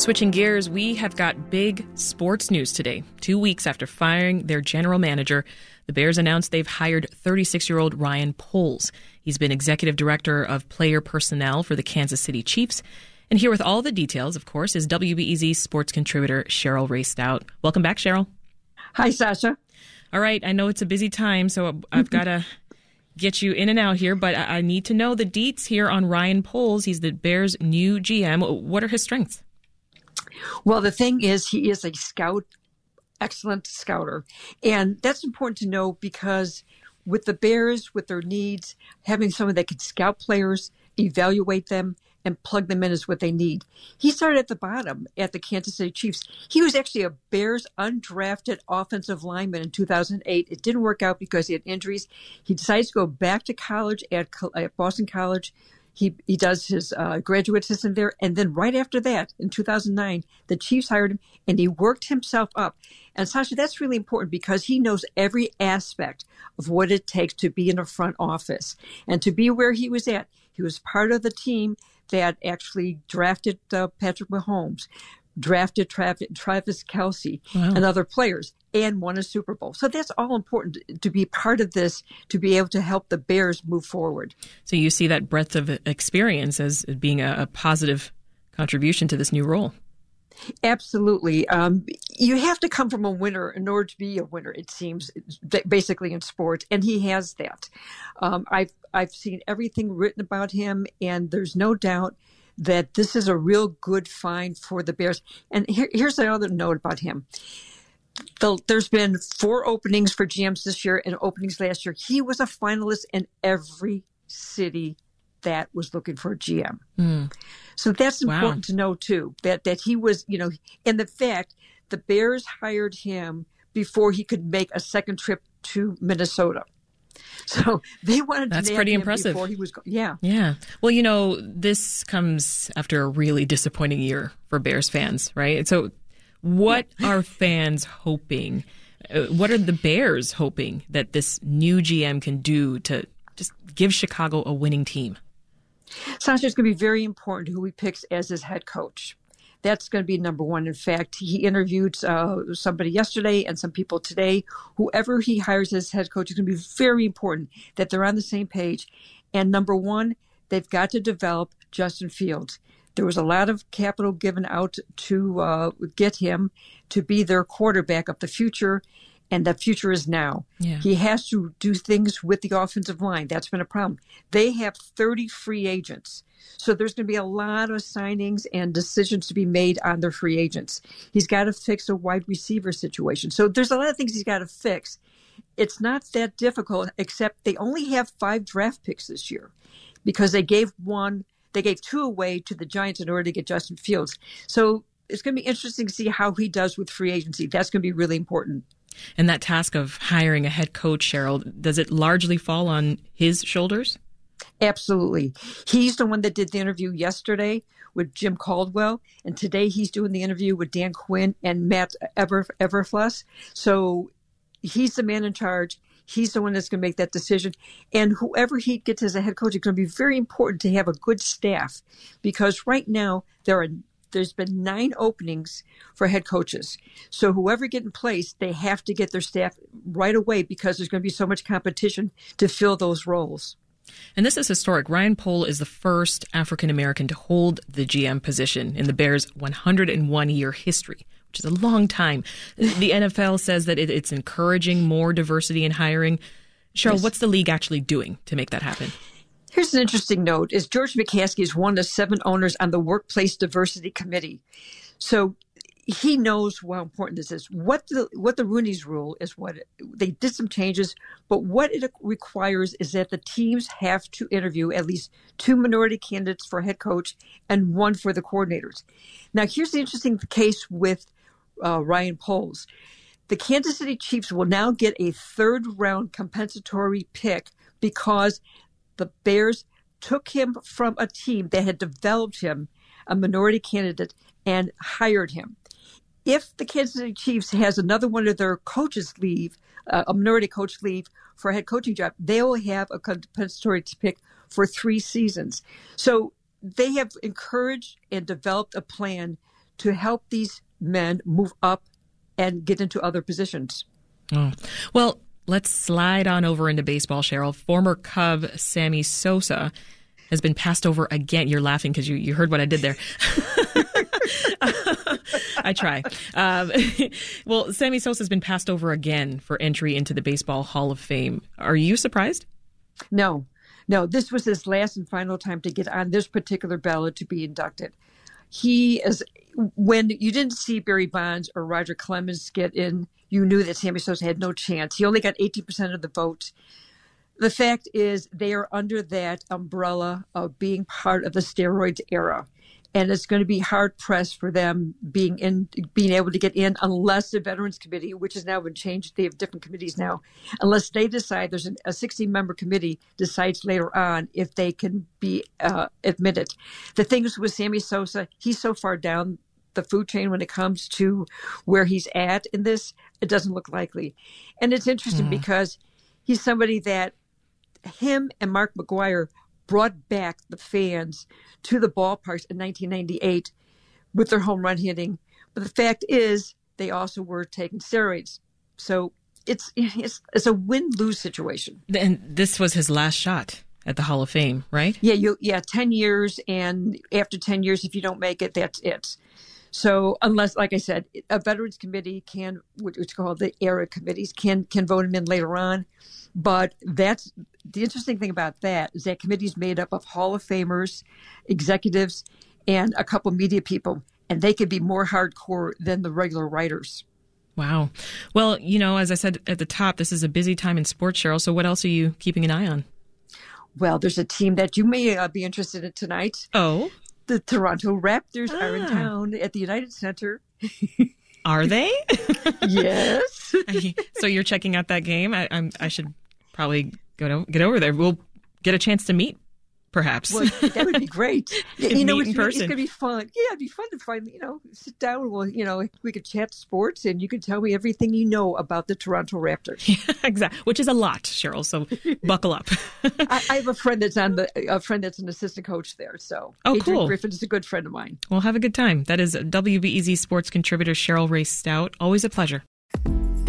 Switching gears, we have got big sports news today. Two weeks after firing their general manager, the Bears announced they've hired 36 year old Ryan Poles. He's been executive director of player personnel for the Kansas City Chiefs. And here with all the details, of course, is WBEZ sports contributor Cheryl Raye Welcome back, Cheryl. Hi, Sasha. All right, I know it's a busy time, so I've got to get you in and out here, but I need to know the deets here on Ryan Poles. He's the Bears' new GM. What are his strengths? Well, the thing is, he is a scout, excellent scouter. And that's important to know because with the Bears, with their needs, having someone that can scout players, evaluate them, and plug them in is what they need. He started at the bottom at the Kansas City Chiefs. He was actually a Bears undrafted offensive lineman in 2008. It didn't work out because he had injuries. He decided to go back to college at, at Boston College he he does his uh, graduate assistant there, and then right after that, in 2009, the Chiefs hired him, and he worked himself up. And Sasha, that's really important because he knows every aspect of what it takes to be in a front office and to be where he was at. He was part of the team that actually drafted uh, Patrick Mahomes, drafted Travis, Travis Kelce wow. and other players and won a Super Bowl. So that's all important to be part of this, to be able to help the Bears move forward. So you see that breadth of experience as being a, a positive contribution to this new role. Absolutely. Um, you have to come from a winner in order to be a winner, it seems, basically in sports, and he has that. Um, I've, I've seen everything written about him, and there's no doubt that this is a real good find for the Bears. And here, here's another note about him. The, there's been four openings for GMs this year and openings last year. He was a finalist in every city that was looking for a GM. Mm. So that's important wow. to know too. That that he was, you know, and the fact the Bears hired him before he could make a second trip to Minnesota. So they wanted That's pretty impressive. Before he was, yeah, yeah. Well, you know, this comes after a really disappointing year for Bears fans, right? So, what are fans hoping? Uh, what are the Bears hoping that this new GM can do to just give Chicago a winning team? Sasha, it's going to be very important who he picks as his head coach. That's going to be number one. In fact, he interviewed uh, somebody yesterday and some people today. Whoever he hires as head coach is going to be very important that they're on the same page. And number one, they've got to develop Justin Fields. There was a lot of capital given out to uh, get him to be their quarterback of the future and the future is now. Yeah. He has to do things with the offensive line. That's been a problem. They have 30 free agents. So there's going to be a lot of signings and decisions to be made on their free agents. He's got to fix a wide receiver situation. So there's a lot of things he's got to fix. It's not that difficult, except they only have five draft picks this year because they gave one, they gave two away to the Giants in order to get Justin Fields. So it's going to be interesting to see how he does with free agency. That's going to be really important. And that task of hiring a head coach, Cheryl, does it largely fall on his shoulders? Absolutely. He's the one that did the interview yesterday with Jim Caldwell, and today he's doing the interview with Dan Quinn and Matt Ever- Eberflus. So he's the man in charge. He's the one that's going to make that decision. And whoever he gets as a head coach, it's going to be very important to have a good staff because right now there are there's been nine openings for head coaches. So whoever get in place, they have to get their staff right away because there's going to be so much competition to fill those roles. And this is historic. Ryan Poles is the first African American to hold the GM position in the Bears' 101 year history, which is a long time. The NFL says that it, it's encouraging more diversity in hiring. Cheryl, yes. what's the league actually doing to make that happen? Here's an interesting note: is George McCaskey is one of seven owners on the Workplace Diversity Committee. So he knows how important this is. What the what the Rooney's rule is what it, they did some changes, but what it requires is that the teams have to interview at least two minority candidates for head coach and one for the coordinators. Now, here's the interesting case with uh, Ryan Poles. The Kansas City Chiefs will now get a third round compensatory pick because the Bears took him from a team that had developed him, a minority candidate, and hired him if the Kansas City Chiefs has another one of their coaches leave, uh, a minority coach leave for a head coaching job, they will have a compensatory pick for three seasons. So they have encouraged and developed a plan to help these men move up and get into other positions. Oh. Well, let's slide on over into baseball, Cheryl. Former Cub Sammy Sosa has been passed over again. You're laughing because you, you heard what I did there. I try. Um, well, Sammy Sosa has been passed over again for entry into the Baseball Hall of Fame. Are you surprised? No, no. This was his last and final time to get on this particular ballot to be inducted. He is when you didn't see Barry Bonds or Roger Clemens get in, you knew that Sammy Sosa had no chance. He only got 18% of the vote. The fact is, they are under that umbrella of being part of the steroids era and it's going to be hard pressed for them being in being able to get in unless the veterans committee which has now been changed they have different committees now unless they decide there's an, a 16 member committee decides later on if they can be uh, admitted the thing is with sammy sosa he's so far down the food chain when it comes to where he's at in this it doesn't look likely and it's interesting mm. because he's somebody that him and mark mcgwire brought back the fans to the ballparks in 1998 with their home run hitting. But the fact is, they also were taking steroids. So it's it's, it's a win lose situation. And this was his last shot at the Hall of Fame, right? Yeah, you yeah, ten years, and after ten years, if you don't make it, that's it. So unless, like I said, a veterans committee can, which is called the era committees, can can vote him in later on. But that's the interesting thing about that is that committee is made up of Hall of Famers, executives, and a couple media people, and they can be more hardcore than the regular writers. Wow. Well, you know, as I said at the top, this is a busy time in sports, Cheryl. So, what else are you keeping an eye on? Well, there's a team that you may uh, be interested in tonight. Oh, the Toronto Raptors ah. are in ah. town at the United Center. Are they? yes. so you're checking out that game. I, I'm, I should probably go get over there. We'll get a chance to meet perhaps. Well, that would be great. you know, it's, it's to be fun. Yeah, it'd be fun to finally, you know, sit down and we'll, you know, we could chat sports and you could tell me everything you know about the Toronto Raptors. Yeah, exactly. Which is a lot, Cheryl. So buckle up. I, I, have a friend that's on the, a friend that's an assistant coach there. So oh, Adrian cool. Griffin is a good friend of mine. Well, have a good time. That is WBEZ sports contributor Cheryl Raye Stout. Always a pleasure.